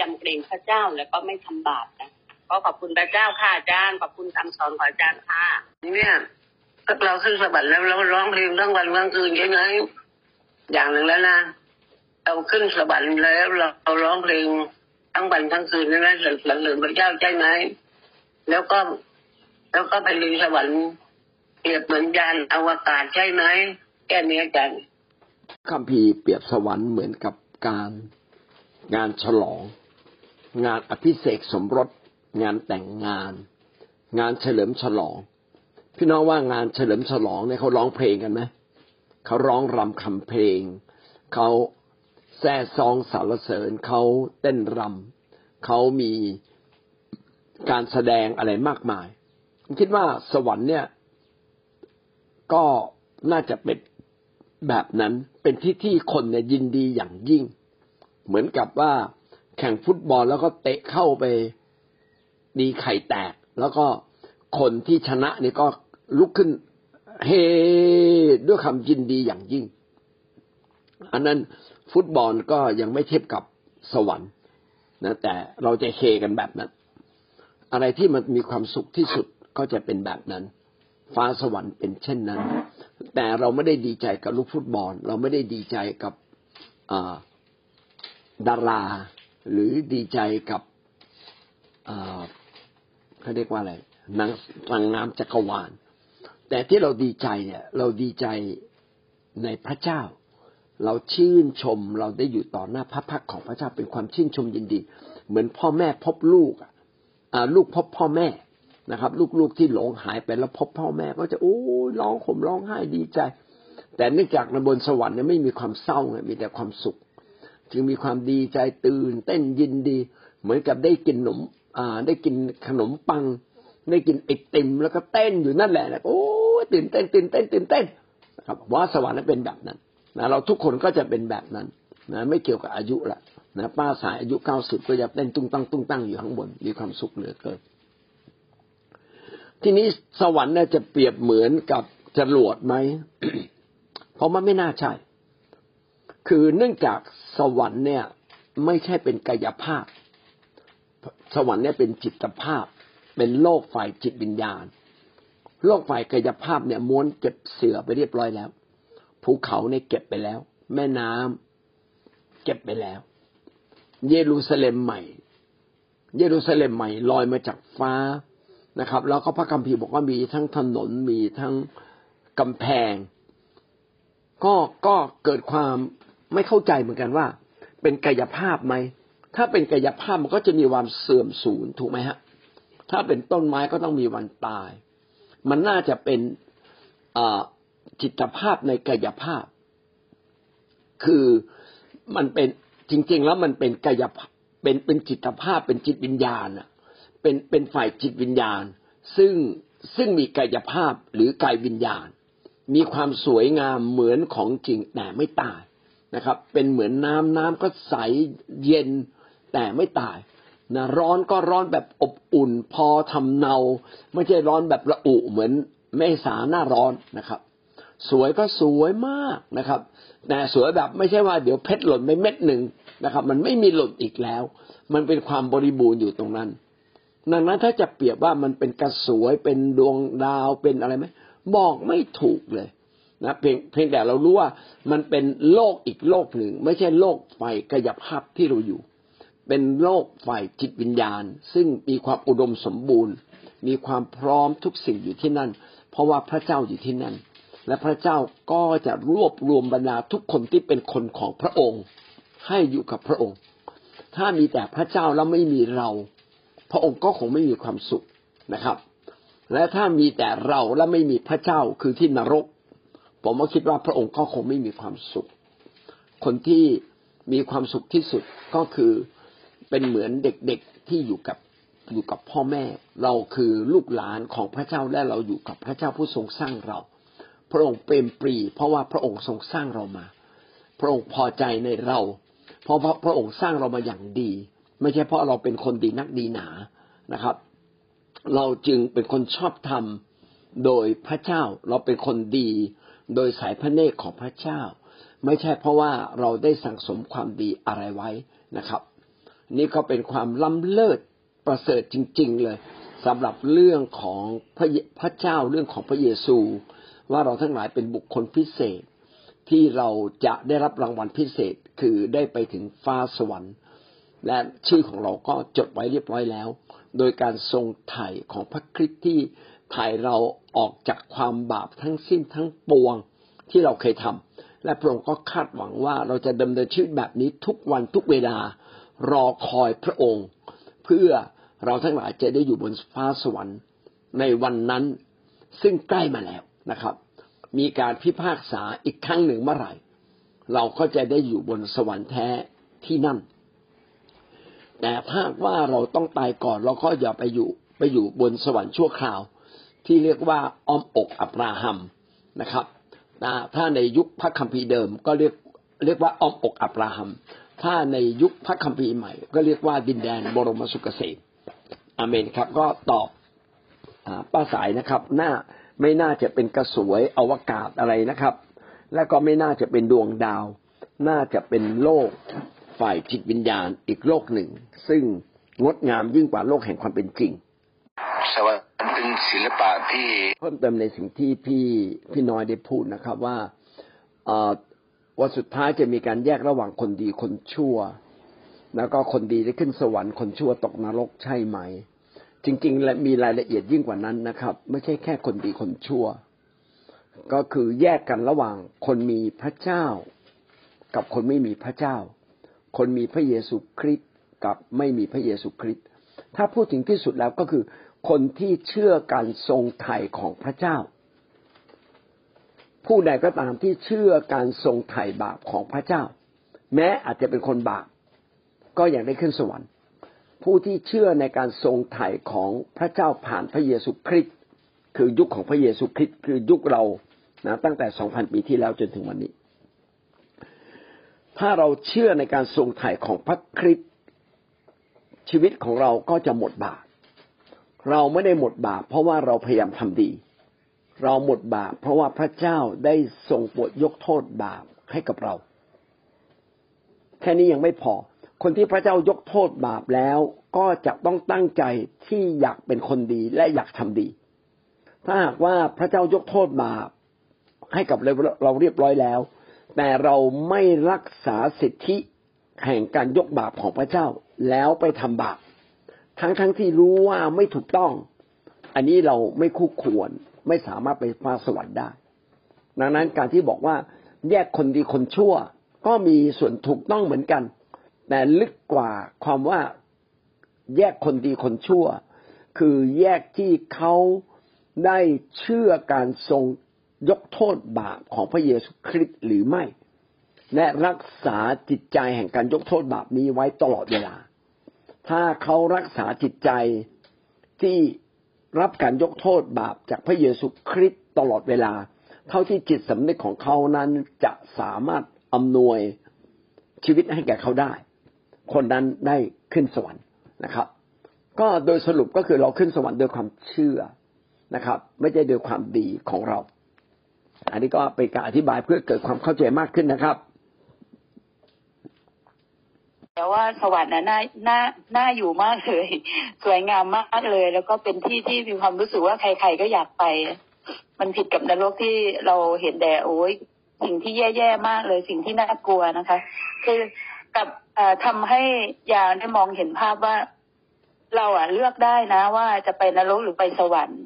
ยำเกรงพระเจ้าแล้วก็ไม่ทำบาปนะก็ขอบคุณพระเจ้าค่ะอาจารย์ขอบคุณคำสอนของอาจารย์ค่ะเนี่ยถ้าเราขึ้นสวรรค์แล้วเราร้องเพลงทั้งวันทั้งคืนใช่ไหมอย่างหนึ่งแล้วนะเราขึ้นสวรรค์แล้วเราร้องเพลงทั้งวันทั้งคืนใช่ไหมสรรเสริญพระเจ้าใช่ไหมแล้วก็ แล้วก็ไปลิงสวรรค์เปรียบเหมือนยานอวกาศใช่ไหมแค่นี้กันคัมภีร์เปรียบสวรรค์เหมือนกับการงานฉลอง งานอภิเษกสมรส งานแต่งงาน งานเฉลิมฉลอง พี่น้องว่างานเฉลิมฉลองเนี่ยเขาร้องเพลงกันไหมเขาร้องรำคำเพลง เขาแซ่ซองสรรเสริญ เขาเต้นรำเขามีการแสดงอะไรมากมายผมคิดว่าสวรรค์เนี่ย ก็น่าจะเป็นแบบนั้นเป็นที่ที่คนเนี่ยยินดีอย่างยิ่ง เหมือนกับว่า แข่งฟุตบอลแล้วก็เตะเข้าไปดีไข่แตก แล้วก็คนที่ชนะนี่ก็ลุกขึ้น เฮด้วยคำยินดีอย่างยิ่ง อันนั้นฟุตบอลก็ยังไม่เทียบกับสวรรค์นะแต่เราจะเฮกันแบบนั้น อะไรที่มันมีความสุขที่สุดก็จะเป็นแบบนั้น ฟ้าสวรรค์เป็นเช่นนั้น แต่เราไม่ได้ดีใจกับลูกฟุตบอล เราไม่ได้ดีใจกับดารา หรือดีใจกับเขาเรียกว่าอะไรนางนางงามจักรวาล แต่ที่เราดีใจเนี่ย เราดีใจในพระเจ้า เราชื่นชมเราได้อยู่ต่อหน้าพระพักของพระเจ้าเป็นความชื่นชมยินดี เหมือนพ่อแม่พบลูกอะลูกพบพ่อแม่นะครับ ลูกๆที่หลงหายไปแล้วพบพ่อแม่ก็จะโอ้ร้องขมร้องไห้ดีใจ แต่เนื่องจากในบนสวรรค์เนี่ยไม่มีความเศร้าไงมีแต่ความสุข จึงมีความดีใจตื่น เต้นยินดี เหมือนกับได้กินขนมอ่าได้กินขนมปัง ได้กินไอติมแล้วก็เต้นอยู่นั่นแหละโอ้ตื่นเต้นตื่นเต้นตื่นเต้นครับว่าสวรรค์นั้นเป็นแบบนั้นนะเราทุกคนก็จะเป็นแบบนั้นนะไม่เกี่ยวกับอายุละนะป้าสายอายุเก้าสิบก็จะเต้นตุ้งตั้งตุ้งตั้งอยู่ข้างบน มีความสุขเหลือเกินทีนี้สวรรค์เนี่ยจะเปรียบเหมือนกับจรวดไหมเพราะมันไม่น่าใช่ คือเนื่องจากสวรรค์เนี่ยไม่ใช่เป็นกายภาพ สวรรค์เนี่ยเป็นจิตภาพ เป็นโลกฝ่ายจิตวิญญาณ โลกฝ่ายกายภาพเนี่ยม้วนเก็บเสือไปเรียบร้อยแล้ว ภูเขาเนี่ยเก็บไปแล้ว แม่น้ำเก็บไปแล้ว เยรูซาเล็มใหม่ เยรูซาเล็มใหม่ลอยมาจากฟ้านะครับ แล้วก็พระคัมภีร์บอกว่ามีทั้งถนนมีทั้งกำแพง ก็ก็เกิดความ ไม่เข้าใจเหมือนกันว่า เป็นกายภาพไหมถ้าเป็นกายภาพมันก็จะมีควันเสื่อมสูญถูกไหมฮะ ถ้าเป็นต้นไม้ก็ต้องมีวันตาย มันน่าจะเป็นจิตภาพในกายภาพ คือมันเป็นจริง ๆ แล้วมันเป็นกายภาพเป็นเป็นจิตภาพเป็นจิตวิญญาณอะเป็นเป็นฝ่ายจิตวิญญาณ ซึ่งซึ่งมีกายภาพหรือกายวิญญาณ มีความสวยงามเหมือนของจริงแต่ไม่ตาย นะครับ เป็นเหมือนน้ำน้ำก็ใสเย็นแต่ไม่ตายนะร้อนก็ร้อนแบบอบอุ่น พอทำเนา ไม่ใช่ร้อนแบบระอุเหมือนเมษาหน้าร้อนนะครับ สวยก็สวยมากนะครับ แต่สวยแบบไม่ใช่ว่าเดี๋ยวเพชรหล่นไปเม็ดหนึ่งนะครับ มันไม่มีหล่นอีกแล้ว มันเป็นความบริบูรณ์อยู่ตรงนั้น ดังนั้นถ้าจะเปรียบว่ามันเป็นกระสวยเป็นดวงดาวเป็นอะไรไหมบอกไม่ถูกเลย นะเพียงเพียงแต่เรารู้ว่ามันเป็นโลกอีกโลกหนึ่ง ไม่ใช่โลกฝ่ายกายภาพที่เราอยู่ เป็นโลกฝ่ายจิตวิญญาณ ซึ่งมีความอุดมสมบูรณ์ มีความพร้อมทุกสิ่งอยู่ที่นั่น เพราะว่าพระเจ้าอยู่ที่นั่น และพระเจ้าก็จะรวบรวมบรรดาทุกคนที่เป็นคนของพระองค์ ให้อยู่กับพระองค์ ถ้ามีแต่พระเจ้าแล้วไม่มีเรา พระองค์ก็คงไม่มีความสุขนะครับ และถ้ามีแต่เราและไม่มีพระเจ้าคือที่นรก ผมก็คิดว่าพระองค์ก็คงไม่มีความสุข คนที่มีความสุขที่สุดก็คือเป็นเหมือนเด็กๆที่อยู่กับอยู่กับพ่อแม่ เราคือลูกหลานของพระเจ้าและเราอยู่กับพระเจ้าผู้ทรงสร้างเรา พระองค์เป็นปรี เพราะว่าพระองค์ทรงสร้างเรามา พระองค์พอใจในเรา เพราะพระองค์สร้างเรามาอย่างดี ไม่ใช่เพราะเราเป็นคนดีนักดีหนานะครับ เราจึงเป็นคนชอบธรรมโดยพระเจ้าเราเป็นคนดี โดยสายพระเนตรของพระเจ้า ไม่ใช่เพราะว่าเราได้สั่งสมความดีอะไรไว้นะครับ นี่ก็เป็นความล้ำเลิศประเสริฐจริง ๆ เลยสำหรับเรื่องของพระพระเจ้าเรื่องของพระเยซู ว่าเราทั้งหลายเป็นบุคคลพิเศษ ที่เราจะได้รับรางวัลพิเศษคือได้ไปถึงฟ้าสวรรค์ และชื่อของเราก็จดไว้เรียบร้อยแล้ว โดยการทรงไถ่ของพระคริสต์ที่ ไถ่เราออกจากความบาปทั้งสิ้นทั้งปวงที่เราเคยทำและพระองค์ก็คาดหวังว่าเราจะดำเนินชีวิตแบบนี้ทุกวันทุกเวลารอคอยพระองค์ เพื่อเราทั้งหลายจะได้อยู่บนฟ้าสวรรค์ในวันนั้นซึ่งใกล้มาแล้วนะครับ มีการพิพากษาอีกครั้งหนึ่งเมื่อไหร่ เราก็จะได้อยู่บนสวรรค์แท้ที่นั่น แต่ถ้าว่าเราต้องตายก่อนเราก็อย่าไปอยู่ไปอยู่บนสวรรค์ชั่วคราว ที่เรียกว่าอ้อมอกอับราฮัมนะครับถ้าในยุคพระคัมภีร์เดิมก็เรียกเรียกว่าอ้อมอกอับราฮัม ถ้าในยุคพระคัมภีร์ใหม่ ก็เรียกว่าดินแดนบรมสุขเกษมอเมนครับ ก็ตอบป้าสายนะครับน่าไม่น่าจะเป็นกระสวยอวกาศอะไรนะครับ และก็ไม่น่าจะเป็นดวงดาว น่าจะเป็นโลกฝ่ายจิตวิญญาณอีกโลกหนึ่ง ซึ่งงดงามยิ่งกว่าโลกแห่งความเป็นจริงสวร รค์เป็นศิลปะที่เพิ่มเติมในสิ่งที่พี่พี่น้อยได้พูดนะครับว่าวันสุดท้ายจะมีการแยกระหว่างคนดีคนชั่ว แล้วก็คนดีได้ขึ้นสวรรค์คนชั่วตกนรกใช่ไหม จริง ๆ และมีรายละเอียดยิ่งกว่านั้นนะครับ ไม่ใช่แค่คนดีคนชั่ว ก็คือแยกกันระหว่างคนมีพระเจ้า กับคนไม่มีพระเจ้า คนมีพระเยซูคริสต์กับไม่มีพระเยซูคริสต์ถ้าพูดถึงที่สุดแล้วก็คือ คนที่เชื่อการทรงไถ่ของพระเจ้า ผู้ใดก็ตามที่เชื่อการทรงไถ่บาปของพระเจ้า แม้อาจจะเป็นคนบาป ก็ยังได้ขึ้นสวรรค์ ผู้ที่เชื่อในการทรงไถ่ของพระเจ้าผ่านพระเยซูคริสต์คือยุคของพระเยซูคริสต์คือยุคเรานะตั้งแต่สองพันปีที่แล้วจนถึงวันนี้ ถ้าเราเชื่อในการทรงไถ่ของพระคริสต์ชีวิตของเราก็จะหมดบาป เราไม่ได้หมดบาปเพราะว่าเราพยายามทำดี เราหมดบาปเพราะว่าพระเจ้าได้ทรงโปรดยกโทษบาปให้กับเรา แค่นี้ยังไม่พอ คนที่พระเจ้ายกโทษบาปแล้วก็จะต้องตั้งใจที่อยากเป็นคนดีและอยากทำดี ถ้าหากว่าพระเจ้ายกโทษบาปให้กับเราเรียบร้อยแล้ว แต่เราไม่รักษาสิทธิแห่งการยกบาปของพระเจ้าแล้วไปทำบาป ทั้งทั้งที่รู้ว่าไม่ถูกต้อง อันนี้เราไม่คู่ควรไม่สามารถไปฟ้าสวรรค์ได้ ดังนั้นการที่บอกว่าแยกคนดีคนชั่ว ก็มีส่วนถูกต้องเหมือนกัน แต่ลึกกว่าความว่าแยกคนดีคนชั่ว คือแยกที่เขาได้เชื่อการทรงยกโทษบาปของพระเยซูคริสต์หรือไม่ และรักษาจิตใจแห่งการยกโทษบาปนี้ไว้ตลอดเวลา ถ้าเขารักษาจิตใจที่รับการยกโทษบาปจากพระเยซูคริสต์ตลอดเวลา เท่าที่จิตสำนึกของเขานั้นจะสามารถอำนวยชีวิตให้แก่เขาได้ คนนั้นได้ขึ้นสวรรค์นะครับ ก็โดยสรุปก็คือเราขึ้นสวรรค์โดยความเชื่อนะครับ ไม่ใช่โดยความดีของเรา อันนี้ก็เป็นการอธิบายเพื่อเกิดความเข้าใจมากขึ้นนะครับ แต่ว่าสวรรค์น่ะน่าน่าน่าอยู่มากเลย สวยงามมากเลย แล้วก็เป็นที่ที่มีความรู้สึกว่าใคร ๆ ก็อยากไป มันผิดกับนรกที่เราเห็นแต่โอ้ยสิ่งที่แย่ๆมากเลยสิ่งที่น่ากลัวนะคะ คือกับทำให้ยาได้มองเห็นภาพว่า เราอะเลือกได้นะ ว่าจะไปนรกหรือไปสวรรค์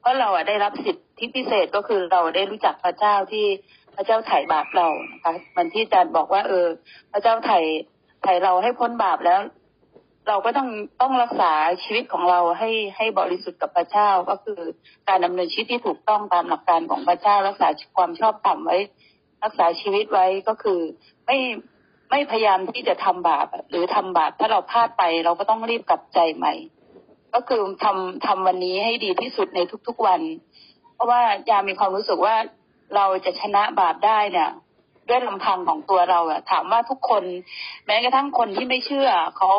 เพราะเราอะได้รับสิทธิพิเศษก็คือเราได้รู้จักพระเจ้าที่พระเจ้าไถ่บาปเรานะคะมันที่อาจารย์บอกว่า เออ พระเจ้าไถ่ ไถ่เราให้พ้นบาปแล้ว เราก็ต้องต้องรักษาชีวิตของเราให้ให้บริสุทธิ์กับพระเจ้าก็คือ การดำเนินชีวิตที่ถูกต้องตามหลักการของพระเจ้า รักษาความชอบธรรมไว้ รักษาชีวิตไว้ก็คือไม่ไม่พยายามที่จะทำบาปหรือทำบาปถ้าเราพลาดไป เราก็ต้องรีบกลับใจใหม่ ก็คือทำทำวันนี้ให้ดีที่สุดในทุกๆวัน เพราะว่ายามีความรู้สึกว่าเราจะชนะบาปได้เนี่ย ด้วยลำพังของตัวเราอะถามว่าทุกคน แม้กระทั่งคนที่ไม่เชื่อเขา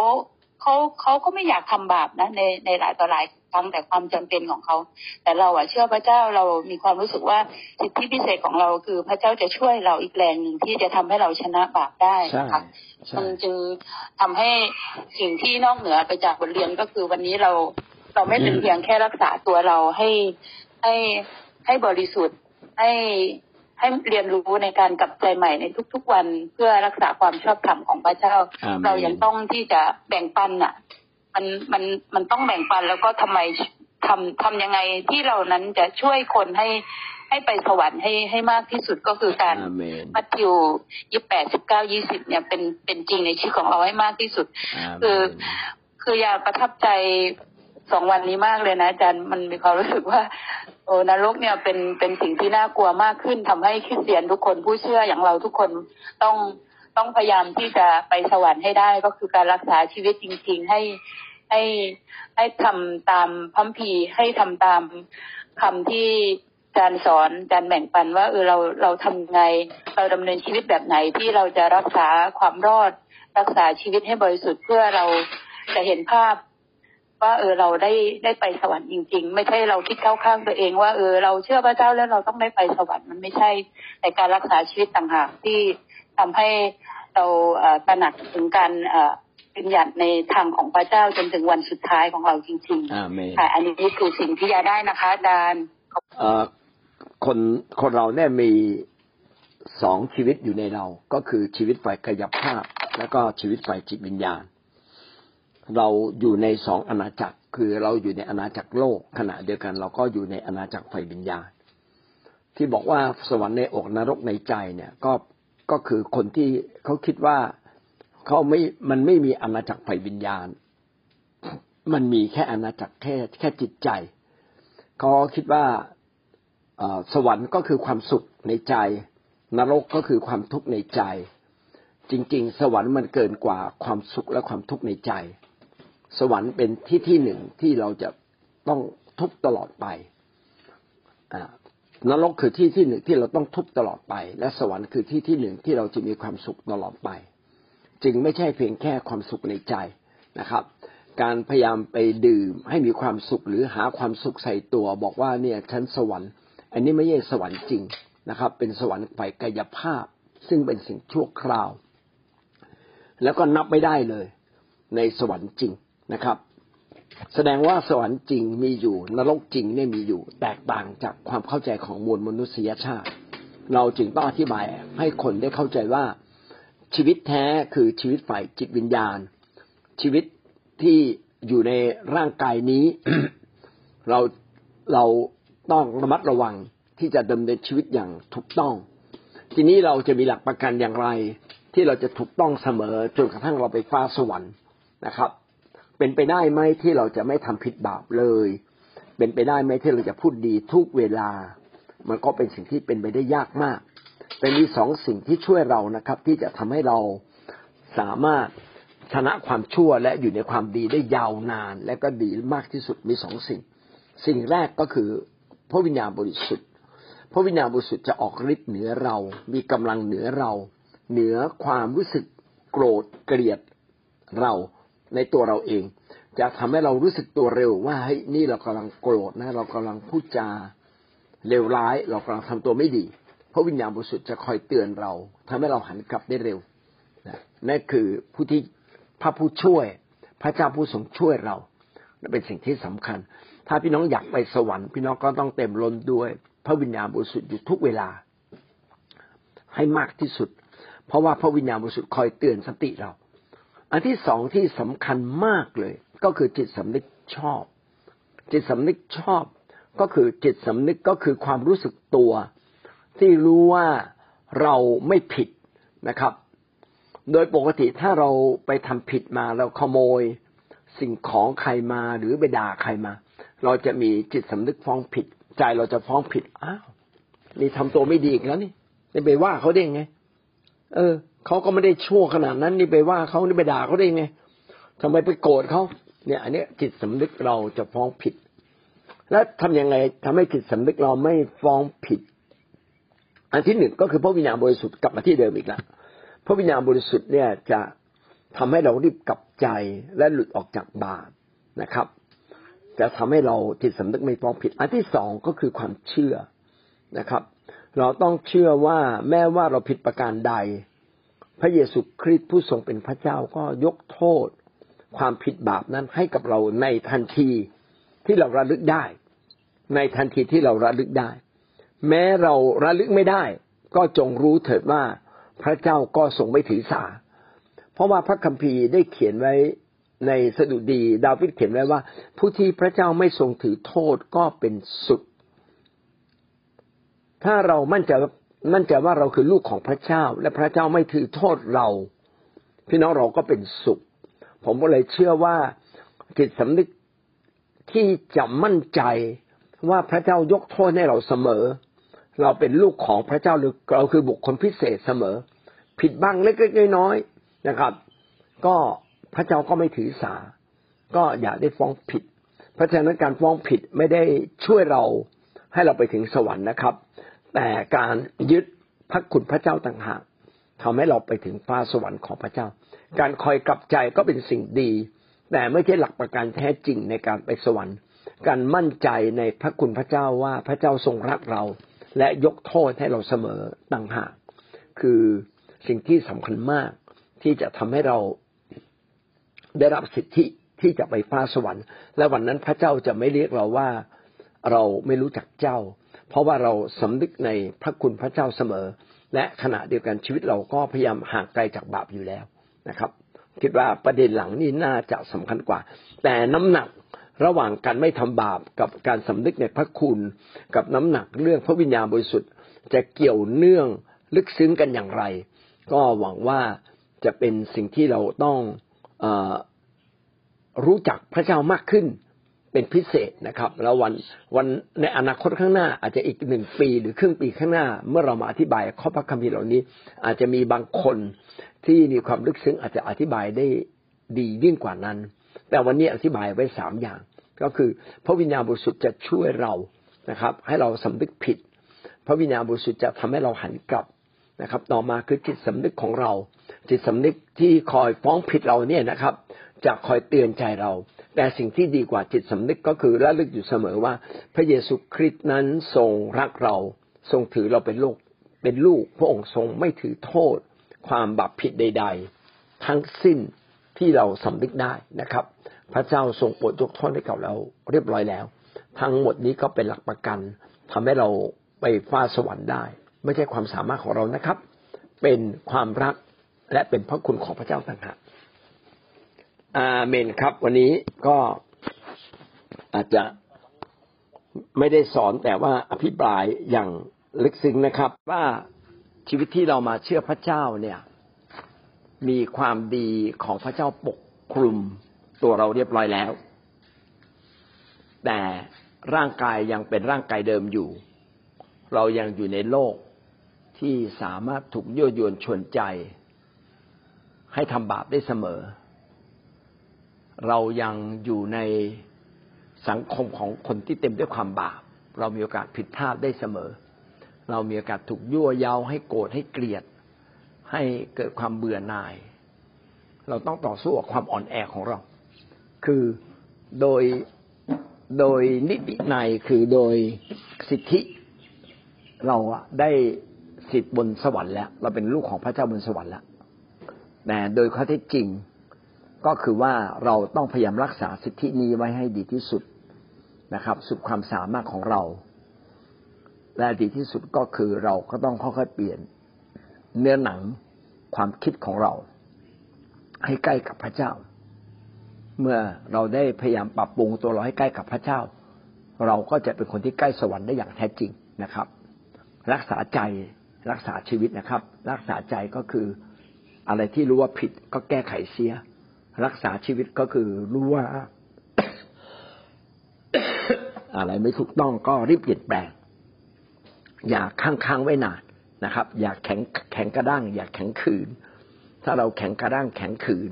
เขาเขาก็ไม่อยากทำบาปนะในในหลายต่อหลายฟังแต่ความจำเป็นของเขา แต่เราอะเชื่อพระเจ้าเรามีความรู้สึกว่าสิทธิพิเศษของเราคือพระเจ้าจะช่วยเราอีกแรงหนึ่งที่จะทำให้เราชนะบาปได้ใช่นะคะใช่มันจึงทำให้สิ่งที่นอกเหนือไปจากบทเรียนก็คือวันนี้เราเราไม่เป็นเพียงแค่รักษาตัวเราให้ให้ให้บริสุทธิ์ให้ ให้เรียนรู้ในการกลับใจใหม่ในทุก ๆ วันเพื่อรักษาความชอบธรรมของพระเจ้าอาเมนเรายังต้องที่จะแบ่งปันอะ มันมันมันต้องแบ่งปันแล้วก็ทำไมทำทำยังไงที่เรานั้นจะช่วยคนให้ให้ไปสวรรค์ให้ให้มากที่สุดก็คือการอาเมนมัทธิวยี่แปดสิบเก้ายี่สิบเนี่ยเป็นเป็นจริงในชีวิตของเราให้มากที่สุดอาเมคือนคืออยากประทับใจสองวันนี้มากเลยนะอาจารย์มันมีความรู้สึกว่า โอ้นรกเนี่ยเป็นเป็นสิ่งที่น่ากลัวมากขึ้นทำให้คริสเตียนทุกคนผู้เชื่ออย่างเราทุกคนต้องต้องพยายามที่จะไปสวรรค์ให้ได้ ก็คือการรักษาชีวิตจริง ๆ ให้ให้ให้ทำตามพัมภีให้ทำตามคำที่อาจารย์สอนอาจารย์แบ่งปันว่าเออเราเราทำไง เราดำเนินชีวิตแบบไหนที่เราจะรักษาความรอด รักษาชีวิตให้บริสุทธิ์เพื่อเราจะเห็นภาพ ว่าเออเราได้ได้ไปสวรรค์จริง ๆ ไม่ใช่เราคิดเข้าข้างตัวเอง ว่าเออเราเชื่อพระเจ้าแล้วเราต้องได้ไปสวรรค์มันไม่ใช่แต่การรักษาชีวิตต่างหากที่ทำให้เราเอ่อตระหนักถึงการเอ่อเป็นหยัดในทางของพระเจ้าจนถึงวันสุดท้ายของเราจริงอาเมนๆค่ะอันนี้คือสิ่งที่ยาได้นะคะอาจารย์เอ่อคนคนเราเนี่ยมีสองชีวิตอยู่ในเรา ก็คือชีวิตฝ่ายกายภาพ แล้วก็ชีวิตฝ่ายจิตวิญญาณ เราอยู่ในสองอาณาจักร คือเราอยู่ในอาณาจักรโลกขณะเดียวกัน เราก็อยู่ในอาณาจักรฝ่ายวิญญาณ ที่บอกว่าสวรรค์ในอกนรกในใจเนี่ยก็ก็คือคนที่เขาคิดว่าเขาไม่มันไม่มีอาณาจักรฝ่ายวิญญาณ มันมีแค่อาณาจักรแค่แค่จิตใจเขาคิดว่าสวรรค์ก็คือความสุขในใจ นรกก็คือความทุกข์ในใจ จริง ๆ สวรรค์มันเกินกว่าความสุขและความทุกข์ในใจ สวรรค์เป็นที่ที่หนึ่งที่เราจะต้องทุกตลอดไปนรกคือที่ที่หนึ่งที่เราต้องทุกตลอดไป และสวรรค์คือที่ที่หนึ่งที่เราจะมีความสุขตลอดไป จึงไม่ใช่เพียงแค่ความสุขในใจนะครับ การพยายามไปดื่มให้มีความสุขหรือหาความสุขใส่ตัว บอกว่าเนี่ยฉันสวรรค์ อันนี้ไม่ใช่สวรรค์จริงนะครับ เป็นสวรรค์ฝ่ายกายภาพ ซึ่งเป็นสิ่งชั่วคราว แล้วก็นับไม่ได้เลย ในสวรรค์จริง นะครับ แสดงว่าสวรรค์จริงมีอยู่ นรกจริงเนี่ยมีอยู่ แตกต่างจากความเข้าใจของมวลมนุษยชาติ เราจึงต้องอธิบายให้คนได้เข้าใจว่าชีวิตแท้คือชีวิตฝ่ายจิตวิญญาณ ชีวิตที่อยู่ในร่างกายนี้ เราเราต้องระมัดระวังที่จะดำเนินชีวิตอย่างถูกต้อง ทีนี้เราจะมีหลักประกันอย่างไร ที่เราจะถูกต้องเสมอจนกระทั่งเราไปฟ้าสวรรค์นะครับ เป็นไปได้ไหมที่เราจะไม่ทำผิดบาปเลย เป็นไปได้ไหมที่เราจะพูดดีทุกเวลา มันก็เป็นสิ่งที่เป็นไปได้ยากมาก แต่มีสองสิ่งที่ช่วยเรานะครับ ที่จะทำให้เราสามารถชนะความชั่วและอยู่ในความดีได้ยาวนาน และก็ดีมากที่สุดมีสองสิ่ง สิ่งแรกก็คือพระวิญญาณบริสุทธิ์ พระวิญญาณบริสุทธิ์จะออกฤทธิ์เหนือเรา มีกำลังเหนือเรา เหนือความรู้สึกโกรธเกลียดเรา ในตัวเราเอง จะทำให้เรารู้สึกตัวเร็วว่าเฮ้ยนี่เรากำลังโกรธนะ เรากำลังพูดจาเลวร้าย เรากำลังทำตัวไม่ดีพระวิญญาณบริสุทธิ์จะคอยเตือนเราทำให้เราหันกลับได้เร็วนั่นคือผู้ที่พระผู้ช่วย พระเจ้าผู้ทรงช่วยเรานั่นเป็นสิ่งที่สำคัญ ถ้าพี่น้องอยากไปสวรรค์พี่น้องก็ต้องเต็มล้นด้วย พระวิญญาณบริสุทธิ์อยู่ทุกเวลา ให้มากที่สุด เพราะว่าพระวิญญาณบริสุทธิ์คอยเตือนสติเรา อันที่สองที่สำคัญมากเลย ก็คือจิตสำนึกชอบ จิตสำนึกชอบก็คือจิตสำนึกก็คือความรู้สึกตัว ที่รู้ว่าเราไม่ผิดนะครับ โดยปกติถ้าเราไปทำผิดมาเราขโมย สิ่งของใครมาหรือไปด่าใครมา เราจะมีจิตสำนึกฟ้องผิด ใจเราจะฟ้องผิดอ้าวนี่ทำตัวไม่ดีอีกแล้วนี่นี่ไปว่าเขาได้ไง เออ เขาก็ไม่ได้ชั่วขนาดนั้นนี่ไปว่าเขานี่ไปด่าเขาได้ไงทำไมไปโกรธเขาเนี่ย อันนี้จิตสำนึกเราจะฟ้องผิด แล้วทำยังไงทำให้จิตสำนึกเราไม่ฟ้องผิด อันที่หนึ่งก็คือพระวิญญาณบริสุทธิ์กลับมาที่เดิมอีกแล้วพระวิญญาณบริสุทธิ์เนี่ยจะทำให้เรารีบกลับใจและหลุดออกจากบาปนะครับ จะทำให้เราจิตสำนึกไม่ฟ้องผิด อันที่สองก็คือความเชื่อนะครับ เราต้องเชื่อว่าแม้ว่าเราผิดประการใด พระเยซูคริสต์ผู้ทรงเป็นพระเจ้าก็ยกโทษ ความผิดบาปนั้นให้กับเราในทันทีที่เราระลึกได้ ในทันทีที่เราระลึกได้ แม้เราระลึกไม่ได้ ก็จงรู้เถิดว่าพระเจ้าก็ทรงไม่ถือสา เพราะว่าพระคัมภีร์ได้เขียนไว้ในสดุดีดาวิดเขียนไว้ว่า ผู้ที่พระเจ้าไม่ทรงถือโทษก็เป็นสุดถ้าเรามั่นใจ มั่นใจว่าเราคือลูกของพระเจ้า และพระเจ้าไม่ถือโทษเรา พี่น้องเราก็เป็นสุข ผมก็เลยเชื่อว่าจิตสำนึกที่จะมั่นใจว่าพระเจ้ายกโทษให้เราเสมอ เราเป็นลูกของพระเจ้าหรือเราคือบุคคลพิเศษเสมอ ผิดบ้างเล็กๆน้อยๆนะครับ ก็พระเจ้าก็ไม่ถือสา ก็อย่าได้ฟ้องผิด เพราะฉะนั้นการฟ้องผิดไม่ได้ช่วยเราให้เราไปถึงสวรรค์นะครับ แต่การยึดพระคุณพระเจ้าต่างหากทำให้เราไปถึงฟ้าสวรรค์ของพระเจ้า การคอยกลับใจก็เป็นสิ่งดี แต่ไม่ใช่หลักประกันแท้จริงในการไปสวรรค์ การมั่นใจในพระคุณพระเจ้าว่าพระเจ้าทรงรักเรา และยกโทษให้เราเสมอต่างหาก คือสิ่งที่สำคัญมากที่จะทำให้เราได้รับสิทธิที่จะไปฟ้าสวรรค์ และวันนั้นพระเจ้าจะไม่เรียกเราว่าเราไม่รู้จักเจ้า เพราะว่าเราสำนึกในพระคุณพระเจ้าเสมอ และขณะเดียวกันชีวิตเราก็พยายามห่างไกลจากบาปอยู่แล้วนะครับ คิดว่าประเด็นหลังนี้น่าจะสำคัญกว่า แต่น้ำหนักระหว่างการไม่ทำบาปกับการสำนึกในพระคุณ กับน้ำหนักเรื่องพระวิญญาณบริสุทธิ์ จะเกี่ยวเนื่องลึกซึ้งกันอย่างไร ก็หวังว่าจะเป็นสิ่งที่เราต้องอรู้จักพระเจ้ามากขึ้น เป็นพิเศษนะครับ แล้ววันวันในอนาคตข้างหน้า อาจจะอีกหนึ่งปีหรือครึ่งปีข้างหน้า เมื่อเรามาอธิบายข้อพระคัมภีร์เหล่านี้ อาจจะมีบางคนที่มีความลึกซึ้งอาจจะอธิบายได้ดียิ่งกว่านั้น แต่วันนี้อธิบายไว้สามอย่าง ก็คือ พระวิญญาณบริสุทธิ์จะช่วยเรานะครับ ให้เราสำนึกผิด พระวิญญาณบริสุทธิ์จะทำให้เราหันกลับนะครับ ต่อมาคือจิตสำนึกของเรา จิตสำนึกที่คอยฟ้องผิดเราเนี่ยนะครับ จะคอยเตือนใจเรา แต่สิ่งที่ดีกว่าจิตสำนึกก็คือระลึกอยู่เสมอว่า พระเยซูคริสต์นั้นทรงรักเรา ทรงถือเราเป็นลูกเป็นลูก พระองค์ทรงไม่ถือโทษ ความบาปผิดใด ๆ ทั้งสิ้นที่เราสำนึกได้นะครับ พระเจ้าทรงโปรดยกโทษให้กับเราเรียบร้อยแล้ว ทั้งหมดนี้ก็เป็นหลักประกันทำให้เราไปฟ้าสวรรค์ได้ ไม่ใช่ความสามารถของเรานะครับ เป็นความรักและเป็นพระคุณของพระเจ้าต่างหาก อาเมนครับ วันนี้ก็อาจจะไม่ได้สอนแต่ว่าอภิปรายอย่างลึกซึ้งนะครับ ว่าชีวิตที่เรามาเชื่อพระเจ้าเนี่ย มีความดีของพระเจ้าปกคลุมตัวเราเรียบร้อยแล้ว แต่ร่างกายยังเป็นร่างกายเดิมอยู่ เรายังอยู่ในโลกที่สามารถถูกยั่วยวนชวนใจ ให้ทำบาปได้เสมอ เรายังอยู่ในสังคมของคนที่เต็มด้วยความบาป เรามีโอกาสผิดพลาดได้เสมอ เรามีโอกาสถูกยั่วเยาให้โกรธให้เกลียด ให้เกิดความเบื่อหน่าย เราต้องต่อสู้กับความอ่อนแอของเรา คือโดยโดยนิติในคือโดยสิทธิเราอะได้สิทธิ์บนสวรรค์แล้ว เราเป็นลูกของพระเจ้าบนสวรรค์แล้วแต่โดยข้อเท็จจริง ก็คือว่าเราต้องพยายามรักษาสิทธินี้ไว้ให้ดีที่สุดนะครับ สุดความสามารถของเรา และดีที่สุดก็คือเราก็ต้องค่อยๆเปลี่ยนเนื้อหนังความคิดของเรา ให้ใกล้กับพระเจ้า เมื่อเราได้พยายามปรับปรุงตัวเราให้ใกล้กับพระเจ้า เราก็จะเป็นคนที่ใกล้สวรรค์ได้อย่างแท้จริงนะครับ รักษาใจรักษาชีวิตนะครับ รักษาใจก็คืออะไรที่รู้ว่าผิดก็แก้ไขเสีย รักษาชีวิตก็คือรู้ว่า อะไรไม่ถูกต้องก็รีบเปลี่ยนแปลง อย่าค้างค้างไว้นานนะครับ อย่าแข็งแข็งกระด้าง อย่าแข็งขืน ถ้าเราแข็งกระด้างแข็งขืน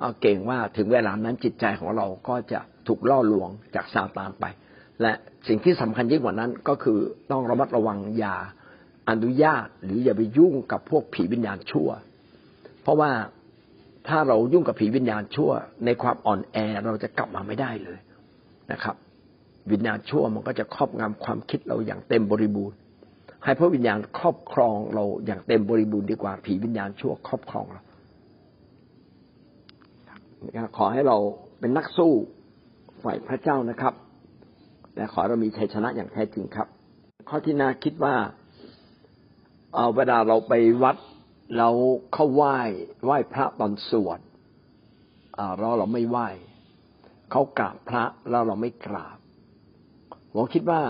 เอาเก่งว่าถึงเวลานั้นจิตใจของเราก็จะถูกล่อลวงจากซาตานไป และสิ่งที่สำคัญยิ่งกว่านั้นก็คือต้องระมัดระวังอย่าอนุญาตหรืออย่าไปยุ่งกับพวกผีวิญญาณชั่ว เพราะว่า ถ้าเรายุ่งกับผีวิญญาณชั่ว ในความอ่อนแอเราจะกลับมาไม่ได้เลยนะครับ วิญญาณชั่วมันก็จะครอบงำความคิดเราอย่างเต็มบริบูรณ์ ให้พระวิญญาณครอบครองเราอย่างเต็มบริบูรณ์ดีกว่าผีวิญญาณชั่วครอบครองเราขอให้เราเป็นนักสู้ฝ่ายพระเจ้านะครับและขอเรามีชัยชนะอย่างแท้จริงครับ ข้อที่น่าคิดว่า เอาเวลาเราไปวัด เราเข้าไหว้ไหว้พระตอนสวดเราเราไม่ไหว้เขากราบพระแล้วเราไม่กราบผมคิดว่า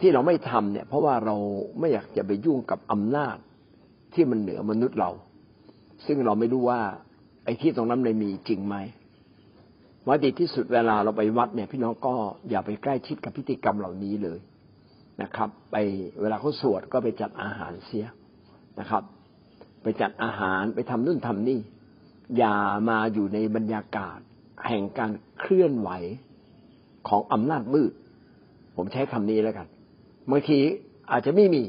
ที่เราไม่ทำเนี่ย เพราะว่าเราไม่อยากจะไปยุ่งกับอำนาจที่มันเหนือมนุษย์เรา ซึ่งเราไม่รู้ว่า ไอ้ที่ตรงนั้นมันมีจริงไหมว่าดีที่สุดเวลาเราไปวัดเนี่ย พี่น้องก็อย่าไปใกล้ชิดกับพิธีกรรมเหล่านี้เลยนะครับ ไปเวลาเขาสวดก็ไปจัดอาหารเสียนะครับ ไปจัดอาหารไปทำนู่นทำนี่ อย่ามาอยู่ในบรรยากาศ แห่งการเคลื่อนไหวของอำนาจมืด ผมใช้คำนี้แล้วกันบางทีอาจจะไม่มี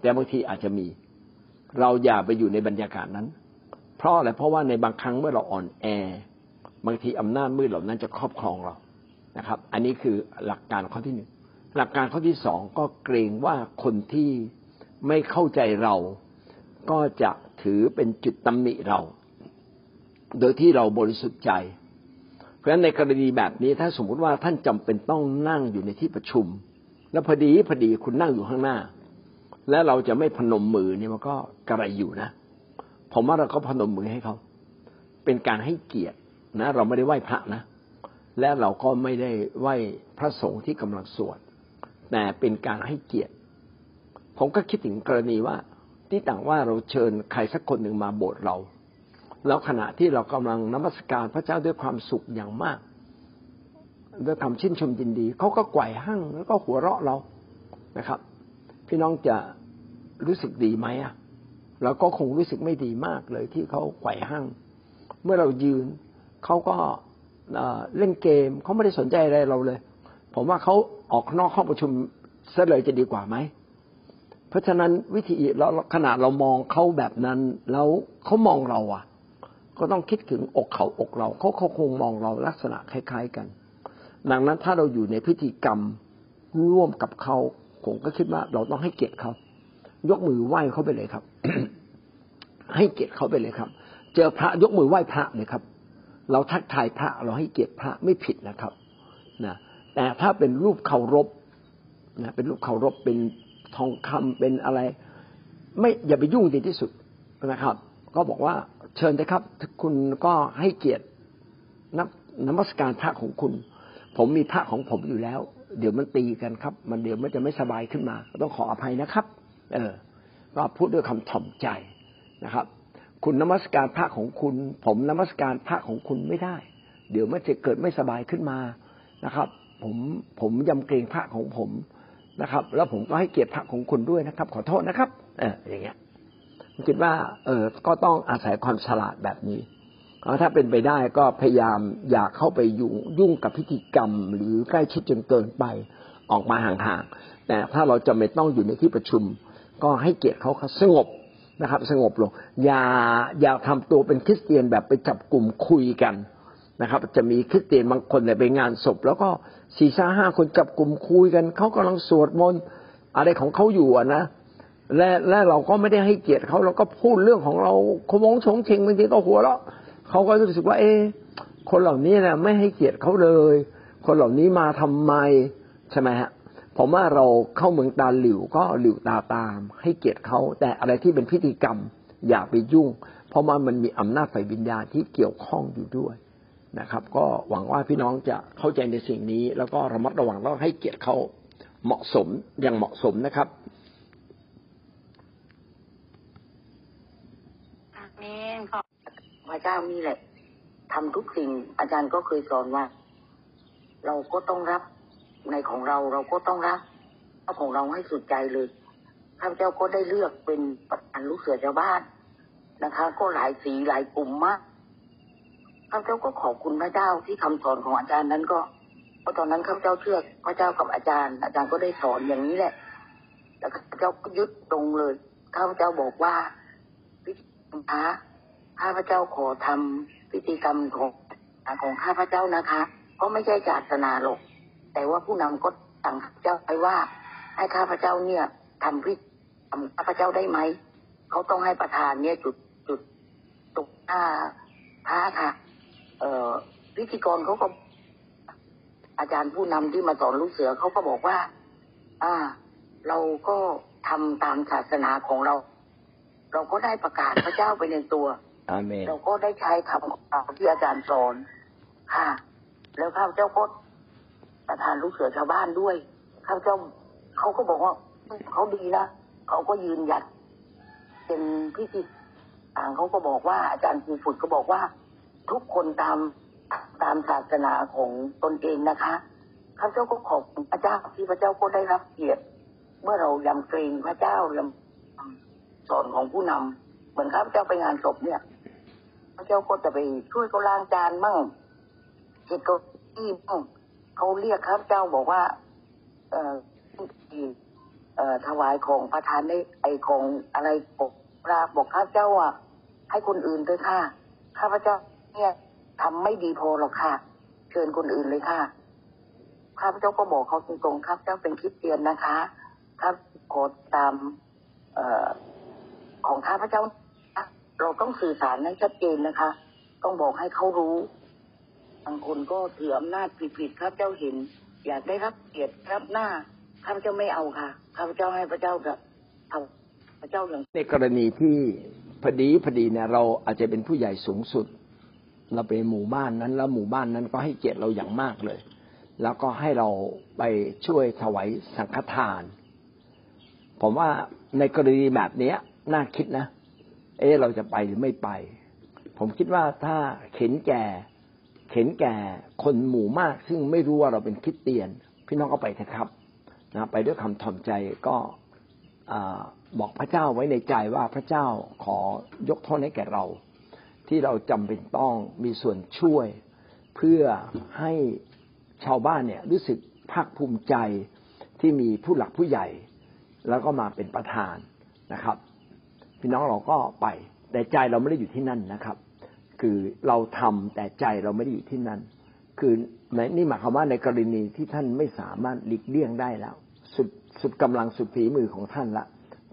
แต่บางทีอาจจะมี เราอย่าไปอยู่ในบรรยากาศนั้น เพราะอะไรเพราะว่าในบางครั้งเมื่อเราอ่อนแอ บางทีอำนาจมืดเหล่านั้นจะครอบครองเรานะครับ อันนี้คือหลักการข้อที่หนึ่งหลักการข้อที่สองก็เกรงว่าคนที่ไม่เข้าใจเรา ก็จะถือเป็นจุดตำหนิเรา โดยที่เราบริสุทธิ์ใจ เพราะฉะนั้นในกรณีแบบนี้ถ้าสมมติว่าท่านจำเป็นต้องนั่งอยู่ในที่ประชุม แล้วพอดีพอดีคุณนั่งอยู่ข้างหน้า และเราจะไม่พนมมือเนี่ยมันก็กระไรอยู่นะ ผมว่าเราก็พนมมือให้เขา เป็นการให้เกียรตินะ เราไม่ได้ไหว้พระนะ และเราก็ไม่ได้ไหว้พระสงฆ์ที่กำลังสวดแต่เป็นการให้เกียรติ ผมก็คิดถึงกรณีว่า ที่ต่างว่าเราเชิญใครสักคนหนึ่งมาโบสถ์เรา แล้วขณะที่เรากำลังนมัสการพระเจ้าด้วยความสุขอย่างมาก ด้วยคำชื่นชมยินดีเขาก็ไกว่ห้างแล้วก็หัวเราะเรานะครับ พี่น้องจะรู้สึกดีไหมอะเราก็คงรู้สึกไม่ดีมากเลยที่เขาไกว่ห้างเมื่อเรายืนเขาก็เล่นเกมเขาไม่ได้สนใจอะไรเราเลย ผมว่าเขาออกนอกห้องประชุมซะเลยจะดีกว่าไหม ราะฉะนั้นวิธีเราขณะเรามองเขาแบบนั้น แล้วเขามองเราอะ ก็ต้องคิดถึงอกเขาอกเราเขาเขาคงมองเราลักษณะคล้าย ๆกัน ดังนั้นถ้าเราอยู่ในพิธีกรรมร่วมกับเขาผมก็คิดว่าเราต้องให้เกียรติเขายกมือไหว้เขาไปเลยครับ ให้เกียรติเขาไปเลยครับ เจอพระยกมือไหว้พระเลยครับ เราทักทายพระเราให้เกียรติพระไม่ผิดนะครับนะแต่ถ้าเป็นรูปเคารพนะเป็นรูปเคารพเป็น ทองคำเป็นอะไร ไม่อย่าไปยุ่งดีที่สุดนะครับ ก็บอกว่าเชิญนะครับคุณก็ให้เกียรตินับนมัสการพระของคุณ ผมมีพระของผมอยู่แล้ว เดี๋ยวมันตีกันครับ มันเดี๋ยวมันจะไม่สบายขึ้นมา ต้องขออภัยนะครับ เออ ก็พูดด้วยคำถ่อมใจนะครับ คุณนมัสการพระของคุณ ผมนมัสการพระของคุณไม่ได้ เดี๋ยวมันจะเกิดไม่สบายขึ้นมานะครับ ผมผมยำเกรงพระของผม นะครับ แล้วผมก็ให้เกียรติพระของคุณด้วยนะครับ ขอโทษนะครับ เอออย่างเงี้ยผมคิดว่า เออก็ต้องอาศัยความฉลาดแบบนี้ถ้าเป็นไปได้ก็พยายามอย่าเข้าไปยุ่งยุ่งกับพิธีกรรม หรือใกล้ชิดจนเกินไปออกมาห่างๆแต่ถ้าเราจะไม่ต้องอยู่ในที่ประชุม ก็ให้เกียรติเขาสงบนะครับ สงบลงอย่าอย่าทำตัวเป็นคริสเตียนแบบไปจับกลุ่มคุยกันนะครับ จะมีคริสเตียนบางคนเนี่ยไปงานศพ แล้วก็ สี่ห้าห้าคนจับกลุ่มคุยกันเขากำลังสวดมนต์อะไรของเขาอยู่อะนะและและเราก็ไม่ได้ให้เกียรติเขาเราก็พูดเรื่องของเราขมงชงเชงบางทีก็หัวเราะเขาก็รู้สึกว่า เอ๊คนเหล่านี้นะไม่ให้เกียรติเขาเลย คนเหล่านี้มาทำไมใช่ไหมฮะผมว่าเราเข้าเมืองตาหลิวก็หลิวตาตาม ให้เกียรติเขาแต่อะไรที่เป็นพิธีกรรมอย่าไปยุ่ง เพราะว่ามันมีอำนาจไฟวิญญาณที่เกี่ยวข้องอยู่ด้วย นะครับ ก็หวังว่าพี่น้องจะเข้าใจในสิ่งนี้ แล้วก็ระมัดระวังแล้วให้เกียรติเขาเหมาะสมอย่างเหมาะสมนะครับอาเมนพระเจ้ามีแหละทำทุกสิ่ง อาจารย์ก็เคยสอนว่า เราก็ต้องรับในของเราเราก็ต้องรับเอาของเราให้สุดใจเลยข้าพเจ้าก็ได้เลือกเป็นประธานลูกเสือชาวบ้านนะคะ ก็หลายสีหลายกลุ่มมาก ข้าพเจ้าก็ขอบคุณพระเจ้าที่คำสอนของอาจารย์นั้นก็เพราะตอนนั้นข้าพเจ้าเชื่อพระเจ้ากับอาจารย์ อาจารย์ก็ได้สอนอย่างนี้แหละ แล้วข้าพเจ้าก็ยึดตรงเลยข้าพเจ้าบอกว่าพิธีกรรมพระข้าพเจ้าขอทำพิธีกรรมของของข้าพเจ้านะคะ ก็ไม่ใช่ศาสนาหรอกแต่ว่าผู้นำก็สั่งข้าพเจ้าไปว่า ให้ข้าพเจ้าเนี่ยทำพิธีทำข้าพเจ้าได้ไหมเขาต้องให้ประธานเนี่ยจุดจุดตกหน้าพระค่ะ พิธีกรเขาก็อาจารย์ผู้นำที่มาสอนลูกเสือเขาก็บอกว่า อ่า เราก็ทำตามศาสนาของเรา เราก็ได้ประกาศพระเจ้าไปในตัวอาเมนเราก็ได้ใช้คำของเราที่อาจารย์สอนค่ะ แล้วข้าพเจ้าก็ประธานลูกเสือชาวบ้านด้วยข้าพเจ้าเขาก็บอกว่าเขาดีนะเขาก็ยืนหยัด เป็นพิธีต่างเขาก็บอกว่า อาจารย์ครูฝึกก็บอกว่า ทุกคนตามตามศาสนาของตนเองนะคะข้าพเจ้าก็ขอบพระเจ้าที่พระเจ้าก็ได้รับเกียรติ เมื่อเรายำเกรงพระเจ้ายำสอนของผู้นำเหมือนข้าพเจ้าไปงานศพเนี่ย พระเจ้าก็จะไปช่วยเขาล้างจานมั่งเก็บเก้าอี้มั่งเขาเรียกครับเจ้าบอกว่า เอ่อที่เอ่อถวายของประธานได้ไอของอะไรบอกพระบอกข้าพเจ้าอะให้คนอื่นเถอะค่ะข้าพเจ้า เนี่ยทำไม่ดีพอหรอกค่ะ เชิญคนอื่นเลยค่ะข้าพเจ้าก็บอกเขาตรงๆข้าพเจ้าเป็นคริสเตียนนะคะ ครับขอตามเอ่อของข้าพเจ้า เราต้องสื่อสารให้ชัดเจนนะคะ ต้องบอกให้เขารู้ บางคนก็ถืออำนาจผิดๆข้าพเจ้าเห็น อยากได้รับเกียรติรับหน้าข้าพเจ้าไม่เอาค่ะข้าพเจ้าให้พระเจ้ากับเอาพระเจ้าอย่างในกรณีที่พอดีพอดีเนี่ยเราอาจจะเป็นผู้ใหญ่สูงสุด เราไปหมู่บ้านนั้น แล้วหมู่บ้านนั้นก็ให้เกียรติเราอย่างมากเลย แล้วก็ให้เราไปช่วยถวายสังฆทาน ผมว่าในกรณีแบบนี้น่าคิดนะ เอ๊เราจะไปหรือไม่ไป ผมคิดว่าถ้าเข็นแก่ เข็นแก่คนหมู่มาก ซึ่งไม่รู้ว่าเราเป็นคริสเตียน พี่น้องก็ไปเถอะครับนะไปด้วยคำถ่อมใจก็อบอกพระเจ้าไว้ในใจว่าพระเจ้าขอยกโทษให้แก่เรา ที่เราจำเป็นต้องมีส่วนช่วย เพื่อให้ชาวบ้านเนี่ยรู้สึกภาคภูมิใจที่มีผู้หลักผู้ใหญ่ แล้วก็มาเป็นประธานนะครับ พี่น้องเราก็ไป แต่ใจเราไม่ได้อยู่ที่นั่นนะครับ คือเราทำแต่ใจเราไม่ได้อยู่ที่นั่น คือนี่หมายความว่าในกรณีที่ท่านไม่สามารถหลีกเลี่ยงได้แล้ว สุดสุดกำลังสุดฝีมือของท่านละ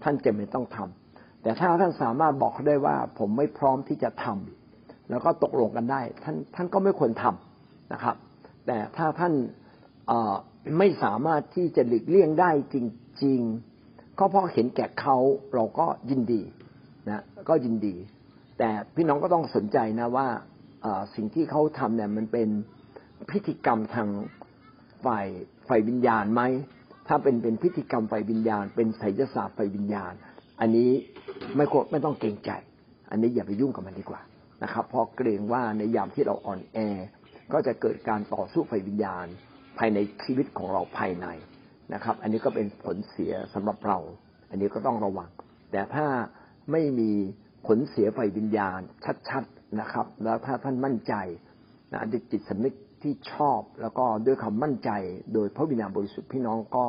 ท่านจะไม่ต้องทำ แต่ถ้าท่านสามารถบอกได้ว่าผมไม่พร้อมที่จะทำแล้วก็ตกลงกันได้ ท่านท่านก็ไม่ควรทำนะครับ แต่ถ้าท่านไม่สามารถที่จะหลีกเลี่ยงได้จริง ๆ ก็เพราะเห็นแก่เขาเราก็ยินดีนะก็ยินดี แต่พี่น้องก็ต้องสนใจนะว่าสิ่งที่เขาทำเนี่ยมันเป็นพิธีกรรมทางฝ่ายฝ่ายวิญญาณไหมถ้าเป็นเป็นพิธีกรรมฝ่ายวิญญาณ เป็นไสยศาสตร์ฝ่ายวิญญาณ อันนี้ ไม่ควรไม่ต้องเกรงใจ อันนี้อย่าไปยุ่งกับมันดีกว่านะครับเพราะเกรงว่าในยามที่เราอ่อนแอ ก็จะเกิดการต่อสู้ฝ่ายวิญญาณ ภายในชีวิตของเราภายในนะครับ อันนี้ก็เป็นผลเสียสำหรับเรา อันนี้ก็ต้องระวัง แต่ถ้าไม่มีผลเสียฝ่ายวิญญาณชัดๆนะครับ แล้วถ้าท่านมั่นใจนะด้วยจิตสำนึกที่ชอบแล้วก็ด้วยความมั่นใจ โดยพระวิญญาณบริสุทธิ์พี่น้องก็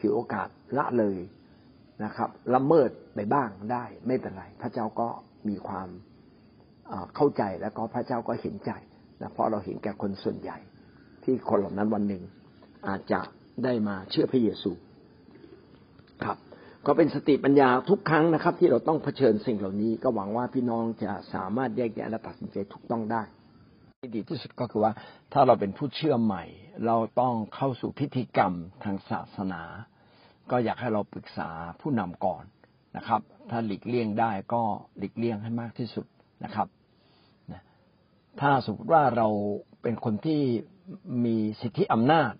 ถือโอกาสละเลย นะครับละเมิดไปบ้างได้ ไม่เป็นไร พระเจ้าก็มีความเข้าใจแล้วก็พระเจ้าก็เห็นใจนะเพราะเราเห็นแก่คนส่วนใหญ่ ที่คนเหล่านั้นวันหนึ่งอาจจะได้มาเชื่อพระเยซูครับ ก็เป็นสติปัญญาทุกครั้งนะครับ ที่เราต้องเผชิญสิ่งเหล่านี้ ก็หวังว่าพี่น้องจะสามารถแยกแยะและตัดสินใจถูกต้องได้ที่ดีที่สุดก็คือว่าถ้าเราเป็นผู้เชื่อใหม่ เราต้องเข้าสู่พิธีกรรมทางศาสนา ก็อยากให้เราปรึกษาผู้นำก่อนนะครับ ถ้าหลีกเลี่ยงได้ก็หลีกเลี่ยงให้มากที่สุดนะครับถ้าสมมติว่าเราเป็นคนที่มีสิทธิอำนาจ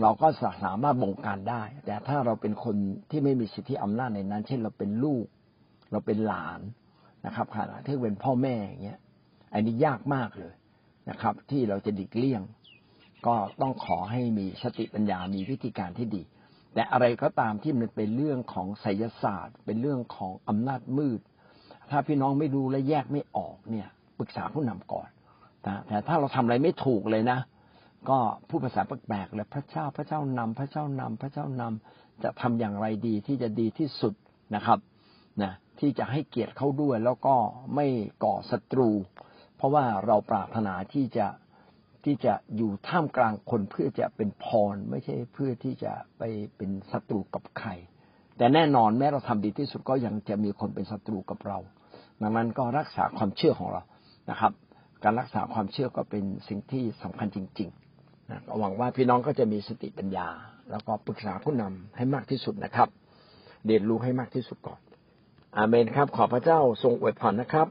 เราก็สามารถบงการได้ แต่ถ้าเราเป็นคนที่ไม่มีสิทธิอำนาจในนั้น เช่นเราเป็นลูก เราเป็นหลานนะครับขณะที่เป็นพ่อแม่อย่างเงี้ย อันนี้ยากมากเลยนะครับ ที่เราจะดิกเลี่ยง ก็ต้องขอให้มีสติปัญญา มีวิธีการที่ดี แต่อะไรก็ตามที่มันเป็นเรื่องของไสยศาสตร์ เป็นเรื่องของอำนาจมืด ถ้าพี่น้องไม่รู้และแยกไม่ออกเนี่ยปรึกษาผู้นำก่อนนะแต่ถ้าเราทำอะไรไม่ถูกเลยนะ ก็พูดภาษาแปลกๆเลยพระเจ้าพระเจ้านำพระเจ้านำพระเจ้านำจะทำอย่างไรดีที่จะดีที่สุดนะครับนะที่จะให้เกียรติเขาด้วยแล้วก็ไม่ก่อศัตรู เพราะว่าเราปรารถนาที่จะ ที่จะอยู่ท่ามกลางคนเพื่อจะเป็นพร ไม่ใช่เพื่อที่จะไปเป็นศัตรูกับใคร แต่แน่นอนแม้เราทำดีที่สุดก็ยังจะมีคนเป็นศัตรูกับเรา ดังนั้นก็รักษาความเชื่อของเรานะครับ การรักษาความเชื่อก็เป็นสิ่งที่สำคัญจริงๆนะหวังว่าพี่น้องก็จะมีสติปัญญา แล้วก็ปรึกษาผู้นำให้มากที่สุดนะครับ เรียนรู้ให้มากที่สุดก่อนอาเมนครับ ขอพระเจ้าทรงอวยพรนะครับ